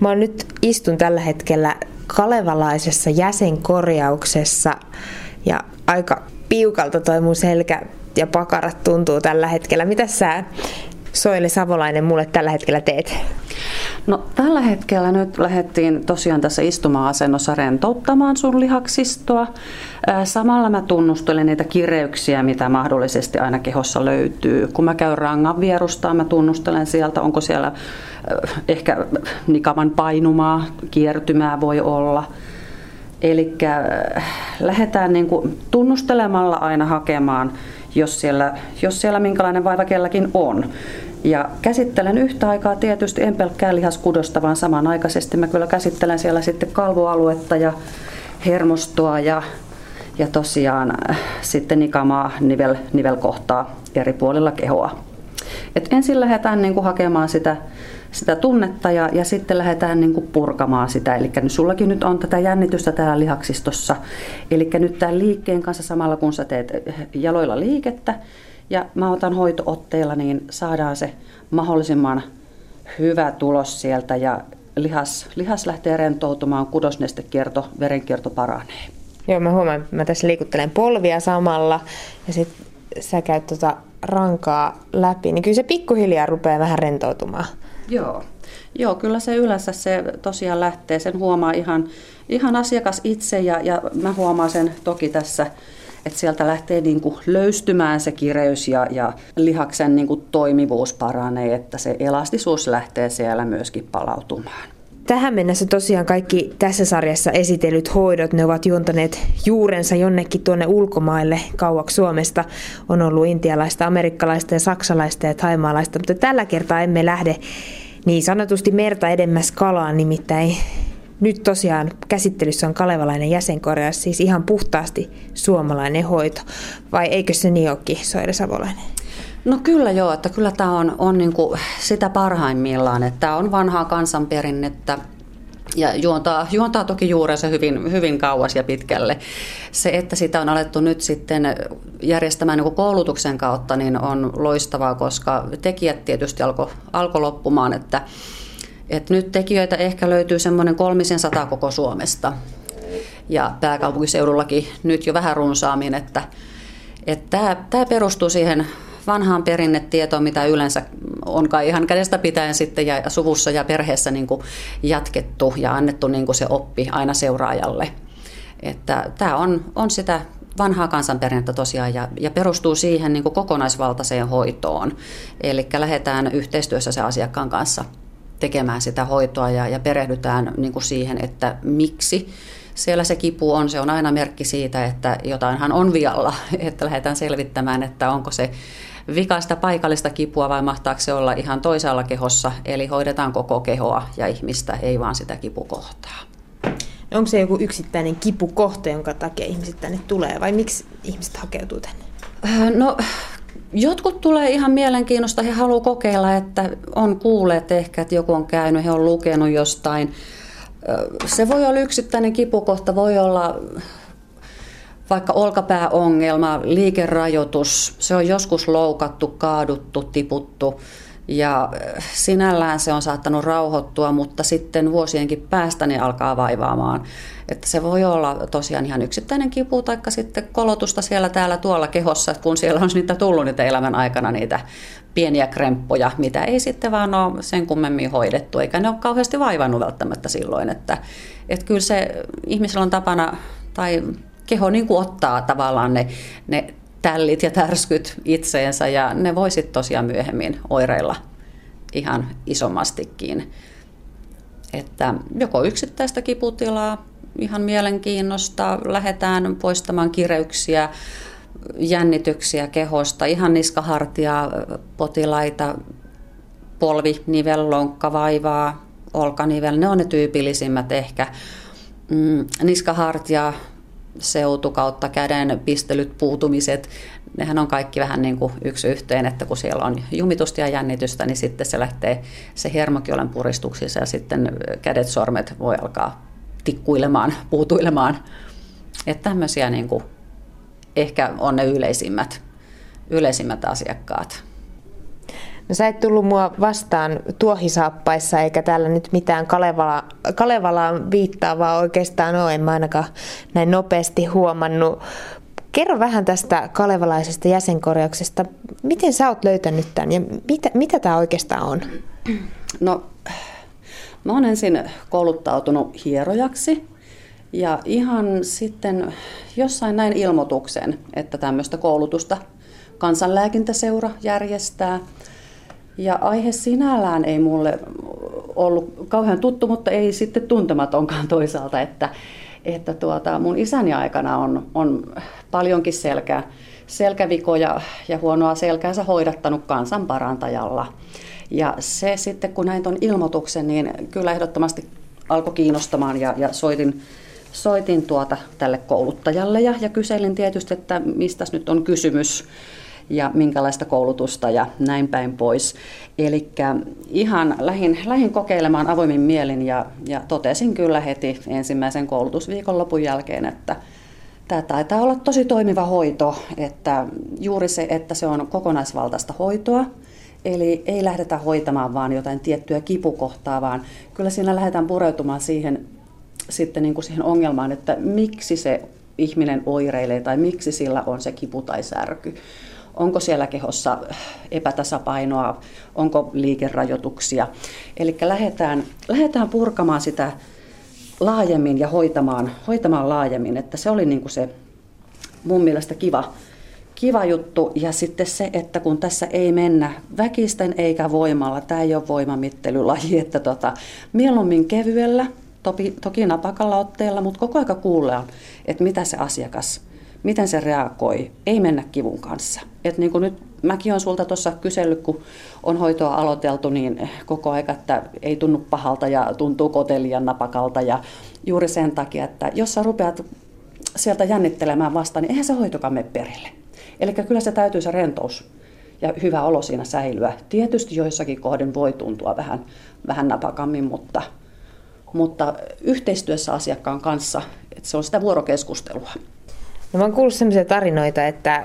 Mä nyt istun tällä hetkellä kalevalaisessa jäsenkorjauksessa ja aika piukalta toi mun selkä ja pakarat tuntuu tällä hetkellä. Mitä sä Soile Savolainen mulle tällä hetkellä teet? No tällä hetkellä nyt lähdettiin tosiaan tässä istuma-asennossa rentouttamaan sun lihaksistoa. Samalla mä tunnustelen niitä kireyksiä, mitä mahdollisesti aina kehossa löytyy. Kun mä käyn rangan vierustaan, mä tunnustelen sieltä, onko siellä ehkä nikaman painumaa, kiertymää voi olla. Eli lähdetään niin kuin tunnustelemalla aina hakemaan, jos siellä, jos siellä minkälainen vaiva kelläkin on. Ja käsittelen yhtä aikaa tietysti en pelkkää lihaskudosta, vaan samanaikaisesti mä kyllä käsittelen siellä sitten kalvoaluetta ja hermostoa ja, ja tosiaan äh, sitten nikamaa nivel, nivelkohtaa eri puolilla kehoa. Et ensin lähdetään niin kuin hakemaan sitä, sitä tunnetta ja, ja sitten lähdetään niin kuin purkamaan sitä. Eli sullakin nyt on tätä jännitystä täällä lihaksistossa. Eli nyt tämän liikkeen kanssa samalla kun sä teet jaloilla liikettä, ja mä otan hoitootteilla, niin saadaan se mahdollisimman hyvä tulos sieltä ja lihas, lihas lähtee rentoutumaan, kudosnestekierto, verenkierto paranee. Joo, mä huomaan, että mä tässä liikuttelen polvia samalla ja sitten sä käyt tota rankaa läpi, niin kyllä se pikkuhiljaa rupeaa vähän rentoutumaan. Joo. Joo, kyllä se yleensä se tosiaan lähtee. Sen huomaa ihan, ihan asiakas itse ja, ja mä huomaan sen toki tässä että sieltä lähtee niin kuin löystymään se kireys ja, ja lihaksen niin kuin toimivuus paranee, että se elastisuus lähtee siellä myöskin palautumaan. Tähän mennessä tosiaan kaikki tässä sarjassa esitellyt hoidot, ne ovat juontaneet juurensa jonnekin tuonne ulkomaille kauaksi Suomesta. On ollut intialaista, amerikkalaista ja saksalaista ja taimaalaista, mutta tällä kertaa emme lähde niin sanotusti merta edemmäs kalaan, nimittäin nyt tosiaan käsittelyssä on kalevalainen jäsenkorjaus, siis ihan puhtaasti suomalainen hoito. Vai eikö se niin olekin, Soire Savolainen? No kyllä joo, että kyllä tämä on, on niin kuin sitä parhaimmillaan, että tämä on vanhaa kansanperinnettä, ja juontaa, juontaa toki juurensa hyvin, hyvin kauas ja pitkälle. Se, että sitä on alettu nyt sitten järjestämään niin koulutuksen kautta, niin on loistavaa, koska tekijät tietysti alkoi alko loppumaan, että et nyt tekijöitä ehkä löytyy semmoinen kolmisen sata koko Suomesta. Ja pääkaupunkiseudullakin nyt jo vähän runsaammin, että että tämä perustuu siihen vanhaan perinnetietoon, mitä yleensä on kai ihan kädestä pitäen sitten ja suvussa ja perheessä niin jatkettu ja annettu niin se oppi aina seuraajalle. Että tämä on, on sitä vanhaa kansanperinnettä tosiaan ja, ja perustuu siihen niin kokonaisvaltaiseen hoitoon. Eli lähdetään yhteistyössä se asiakkaan kanssa tekemään sitä hoitoa ja, ja perehdytään niin kuin siihen, että miksi siellä se kipu on. Se on aina merkki siitä, että jotainhan on vialla, että lähdetään selvittämään, että onko se vikaista paikallista kipua vai mahtaako se olla ihan toisaalla kehossa. Eli hoidetaan koko kehoa ja ihmistä, ei vaan sitä kipukohtaa. Onko se joku yksittäinen kipukohta, jonka takia ihmiset tänne tulee vai miksi ihmiset hakeutuu tänne? Äh, no Jotkut tulee ihan mielenkiinnosta, he haluavat kokeilla, että on kuulleet ehkä, että joku on käynyt, he on lukenut jostain. Se voi olla yksittäinen kipukohta, voi olla vaikka olkapääongelma, liikerajoitus, se on joskus loukattu, kaaduttu, tiputtu ja sinällään se on saattanut rauhoittua, mutta sitten vuosienkin päästä niin alkaa vaivaamaan. Että se voi olla tosiaan ihan yksittäinen kipu tai sitten kolotusta siellä täällä tuolla kehossa, kun siellä on niitä tullut niitä elämän aikana niitä pieniä kremppoja, mitä ei sitten vaan ole sen kummemmin hoidettu, eikä ne ole kauheasti vaivannut välttämättä silloin. Että, että kyllä se ihmisellä on tapana, tai keho niin kuin ottaa tavallaan ne, ne tällit ja tärskyt itseensä ja ne voi sitten tosiaan myöhemmin oireilla ihan isommastikin. Että joko yksittäistä kiputilaa, ihan mielenkiinnosta, lähdetään poistamaan kireyksiä, jännityksiä kehosta, ihan niskahartia, potilaita, polvi, nivel, lonkka, vaivaa, olkanivel, ne on ne tyypillisimmät ehkä. Mm, niskahartia, seutu kautta käden pistelyt, puutumiset, nehän on kaikki vähän niin kuin yksi yhteen, että kun siellä on jumitusta ja jännitystä, niin sitten se lähtee se hermokiolen puristuksissa ja sitten kädet, sormet voi alkaa tikkuilemaan, puutuilemaan. Että tämmöisiä niin kuin ehkä on ne yleisimmät, yleisimmät asiakkaat. No sä et tullut mua vastaan tuohisaappaissa eikä täällä nyt mitään Kalevala, Kalevalaan viittaavaa oikeastaan ole, en mä ainakaan näin nopeasti huomannut. Kerro vähän tästä kalevalaisesta jäsenkorjauksesta. Miten sä oot löytänyt tämän ja mitä, mitä tämä oikeastaan on? No, mä oon ensin kouluttautunut hierojaksi ja ihan sitten jossain näin ilmoituksen, että tämmöistä koulutusta kansanlääkintäseura järjestää. Ja aihe sinällään ei mulle ollut kauhean tuttu, mutta ei sitten tuntematonkaan toisaalta, että, että tuota, mun isäni aikana on, on paljonkin selkä, selkävikoja ja huonoa selkäänsä hoidattanut kansanparantajalla. Ja se sitten, kun näin tuon ilmoituksen, niin kyllä ehdottomasti alkoi kiinnostamaan ja, ja soitin, soitin tuota tälle kouluttajalle ja, ja kyselin tietysti, että mistä nyt on kysymys ja minkälaista koulutusta ja näin päin pois. Eli ihan lähin, lähin kokeilemaan avoimin mielin ja, ja totesin kyllä heti ensimmäisen koulutusviikonlopun jälkeen, että tämä taitaa olla tosi toimiva hoito, että juuri se, että se on kokonaisvaltaista hoitoa, Eli ei lähdetä hoitamaan vaan jotain tiettyä kipukohtaa, vaan kyllä siinä lähdetään pureutumaan siihen, sitten niin kuin siihen ongelmaan, että miksi se ihminen oireilee tai miksi sillä on se kipu tai särky onko siellä kehossa epätasapainoa, onko liikerajoituksia. Eli lähdetään, lähdetään purkamaan sitä laajemmin ja hoitamaan, hoitamaan laajemmin, että se oli niin kuin se mun mielestä kiva, kiva juttu. Ja sitten se, että kun tässä ei mennä väkisten eikä voimalla, tämä ei ole voimamittelulaji, että tota, mieluummin kevyellä, toki, toki napakalla otteella, mutta koko aika kuullaan, että mitä se asiakas miten se reagoi, ei mennä kivun kanssa. Et niin kuin nyt mäkin olen sulta tuossa kysellyt, kun on hoitoa aloiteltu, niin koko aika, että ei tunnu pahalta ja tuntuu kotelijan napakalta. Ja juuri sen takia, että jos sä rupeat sieltä jännittelemään vastaan, niin eihän se hoitokaan mene perille. Eli kyllä se täytyy se rentous ja hyvä olo siinä säilyä. Tietysti joissakin kohden voi tuntua vähän, vähän napakammin, mutta, mutta yhteistyössä asiakkaan kanssa, että se on sitä vuorokeskustelua. No mä oon kuullut sellaisia tarinoita, että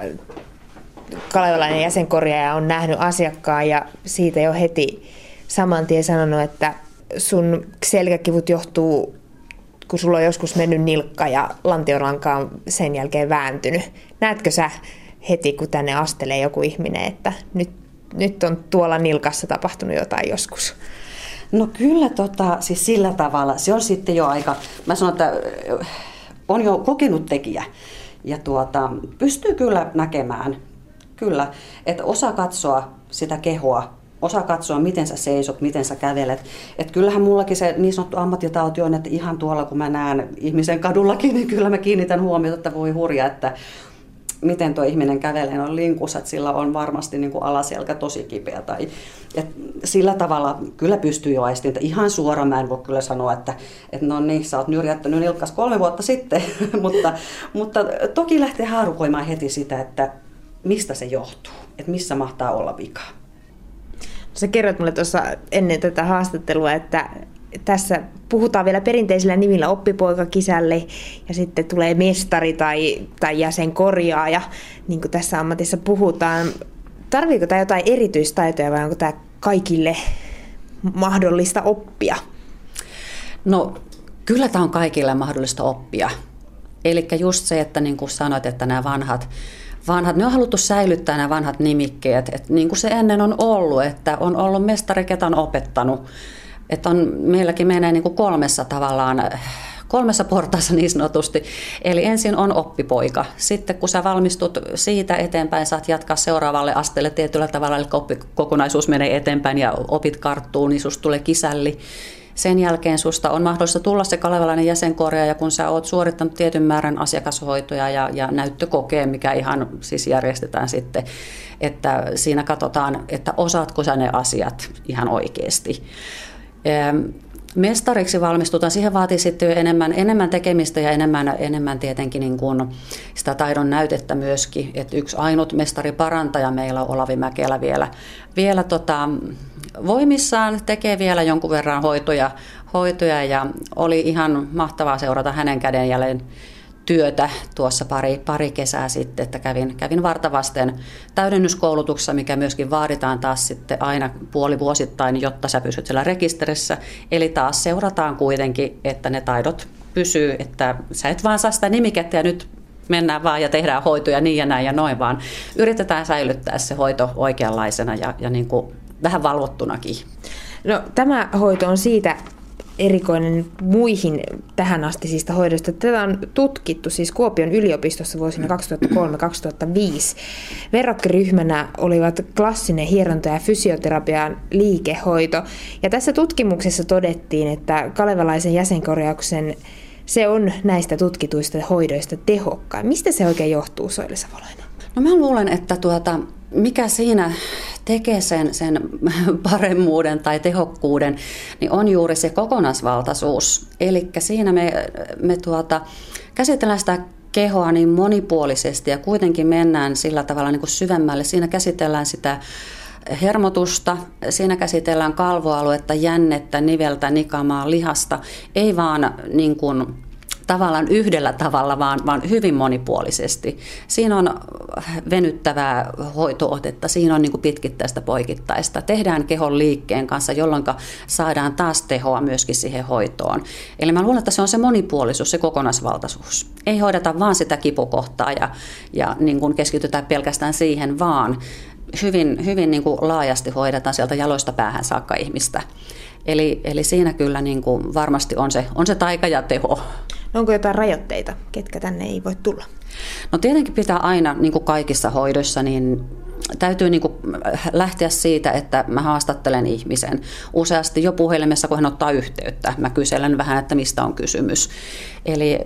kalevalainen jäsenkorjaaja on nähnyt asiakkaan ja siitä jo heti saman tien sanonut, että sun selkäkivut johtuu, kun sulla on joskus mennyt nilkka ja lantionlanka on sen jälkeen vääntynyt. Näetkö sä heti, kun tänne astelee joku ihminen, että nyt, nyt on tuolla nilkassa tapahtunut jotain joskus? No kyllä, tota, siis sillä tavalla. Se on sitten jo aika, mä sanon, että on jo kokenut tekijä ja tuota, pystyy kyllä näkemään, kyllä, että osa katsoa sitä kehoa, osa katsoa, miten sä seisot, miten sä kävelet. Et kyllähän mullakin se niin sanottu ammattitauti on, että ihan tuolla kun mä näen ihmisen kadullakin, niin kyllä mä kiinnitän huomiota, että voi hurja, että miten tuo ihminen kävelee on linkussa, että sillä on varmasti niin kuin alaselkä tosi kipeä. Tai, et sillä tavalla kyllä pystyy jo aistimaan, että ihan suoraan mä en voi kyllä sanoa, että, että no niin, sä oot nyrjättänyt nilkkas kolme vuotta sitten, mutta, mutta toki lähtee haarukoimaan heti sitä, että mistä se johtuu, että missä mahtaa olla vikaa. No sä kerroit mulle tuossa ennen tätä haastattelua, että tässä puhutaan vielä perinteisillä nimillä oppipoikakisälle ja sitten tulee mestari tai, tai jäsenkorjaaja, niin kuin tässä ammatissa puhutaan. Tarviiko tämä jotain erityistaitoja vai onko tämä kaikille mahdollista oppia? No kyllä tämä on kaikille mahdollista oppia. Eli just se, että niin kuin sanoit, että nämä vanhat, vanhat, ne on haluttu säilyttää nämä vanhat nimikkeet, että niin kuin se ennen on ollut, että on ollut mestari, ketä on opettanut että on, meilläkin menee niin kuin kolmessa tavallaan kolmessa portaassa niin sanotusti. Eli ensin on oppipoika. Sitten kun sä valmistut siitä eteenpäin, saat jatkaa seuraavalle asteelle tietyllä tavalla, eli oppikokonaisuus menee eteenpäin ja opit karttuu, niin susta tulee kisälli. Sen jälkeen susta on mahdollista tulla se kalevalainen jäsenkorjaaja, ja kun sä oot suorittanut tietyn määrän asiakashoitoja ja, ja näyttökokeen, mikä ihan siis järjestetään sitten, että siinä katsotaan, että osaatko sä ne asiat ihan oikeasti. Mestariksi valmistutaan, siihen vaatii sitten enemmän, enemmän tekemistä ja enemmän, enemmän tietenkin niin kuin sitä taidon näytettä myöskin. Et yksi ainut mestariparantaja meillä on Olavi Mäkelä vielä, vielä tota, voimissaan, tekee vielä jonkun verran hoitoja, hoitoja ja oli ihan mahtavaa seurata hänen kädenjäljen työtä tuossa pari, pari kesää sitten, että kävin, kävin vartavasten täydennyskoulutuksessa, mikä myöskin vaaditaan taas sitten aina puolivuosittain, jotta sä pysyt siellä rekisterissä. Eli taas seurataan kuitenkin, että ne taidot pysyy, että sä et vaan saa sitä nimikettä ja nyt mennään vaan ja tehdään hoitoja niin ja näin ja noin, vaan yritetään säilyttää se hoito oikeanlaisena ja, ja niin kuin vähän valvottunakin. No, tämä hoito on siitä erikoinen muihin tähän astisista hoidoista. Tätä on tutkittu siis Kuopion yliopistossa vuosina 2003-2005. Verrokkiryhmänä olivat klassinen hieronta ja fysioterapian liikehoito. Ja tässä tutkimuksessa todettiin, että kalevalaisen jäsenkorjauksen se on näistä tutkituista hoidoista tehokkain. Mistä se oikein johtuu, Soili Savolainen? No mä luulen, että tuota, mikä siinä tekee sen, sen paremmuuden tai tehokkuuden, niin on juuri se kokonaisvaltaisuus. Eli siinä me, me tuota, käsitellään sitä kehoa niin monipuolisesti ja kuitenkin mennään sillä tavalla niin kuin syvemmälle. Siinä käsitellään sitä hermotusta, siinä käsitellään kalvoaluetta, jännettä, niveltä, nikamaa, lihasta, ei vaan niin kuin tavallaan yhdellä tavalla, vaan, vaan hyvin monipuolisesti. Siinä on venyttävää hoitootetta, siinä on niin kuin pitkittäistä poikittaista. Tehdään kehon liikkeen kanssa, jolloin saadaan taas tehoa myöskin siihen hoitoon. Eli mä luulen, että se on se monipuolisuus, se kokonaisvaltaisuus. Ei hoideta vaan sitä kipukohtaa ja, ja niin kuin keskitytään pelkästään siihen, vaan hyvin, hyvin niin kuin laajasti hoidetaan sieltä jaloista päähän saakka ihmistä. Eli, eli siinä kyllä niin kuin varmasti on se, on se taika ja teho. No onko jotain rajoitteita, ketkä tänne ei voi tulla? No tietenkin pitää aina, niin kuin kaikissa hoidoissa, niin täytyy niin kuin lähteä siitä, että mä haastattelen ihmisen useasti jo puhelimessa, kun hän ottaa yhteyttä. Mä kyselen vähän, että mistä on kysymys. Eli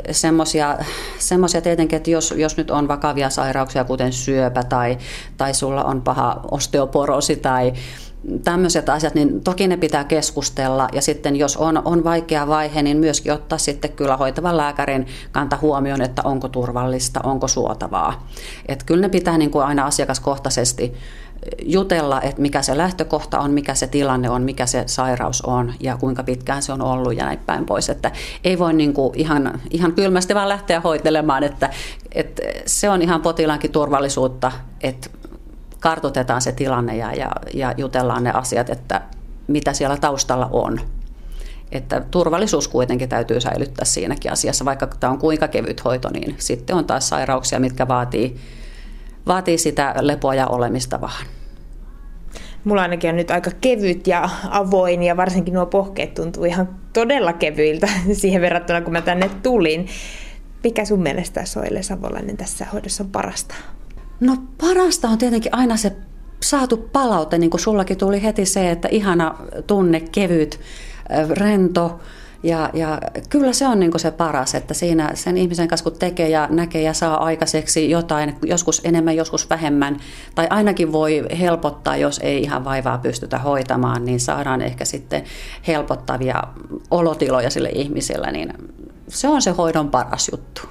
semmoisia tietenkin, että jos, jos nyt on vakavia sairauksia, kuten syöpä tai, tai sulla on paha osteoporosi tai tämmöiset asiat, niin toki ne pitää keskustella ja sitten jos on, on vaikea vaihe, niin myöskin ottaa sitten kyllä hoitavan lääkärin kanta huomioon, että onko turvallista, onko suotavaa. Että kyllä ne pitää niin kuin aina asiakaskohtaisesti jutella, että mikä se lähtökohta on, mikä se tilanne on, mikä se sairaus on ja kuinka pitkään se on ollut ja näin päin pois. Että ei voi niin kuin ihan, ihan kylmästi vaan lähteä hoitelemaan, että, että se on ihan potilaankin turvallisuutta, että kartoitetaan se tilanne ja, ja, ja jutellaan ne asiat, että mitä siellä taustalla on. Että turvallisuus kuitenkin täytyy säilyttää siinäkin asiassa, vaikka tämä on kuinka kevyt hoito, niin sitten on taas sairauksia, mitkä vaatii, vaatii sitä lepoa ja olemista vaan. Mulla ainakin on nyt aika kevyt ja avoin ja varsinkin nuo pohkeet tuntuu ihan todella kevyiltä siihen verrattuna, kun mä tänne tulin. Mikä sun mielestä Soile Savolainen tässä hoidossa on parasta? No parasta on tietenkin aina se saatu palaute, niin kuin sullakin tuli heti se, että ihana tunne, kevyt, rento. Ja, ja kyllä se on niin se paras, että siinä sen ihmisen kanssa kun tekee ja näkee ja saa aikaiseksi jotain, joskus enemmän, joskus vähemmän, tai ainakin voi helpottaa, jos ei ihan vaivaa pystytä hoitamaan, niin saadaan ehkä sitten helpottavia olotiloja sille ihmiselle, niin se on se hoidon paras juttu.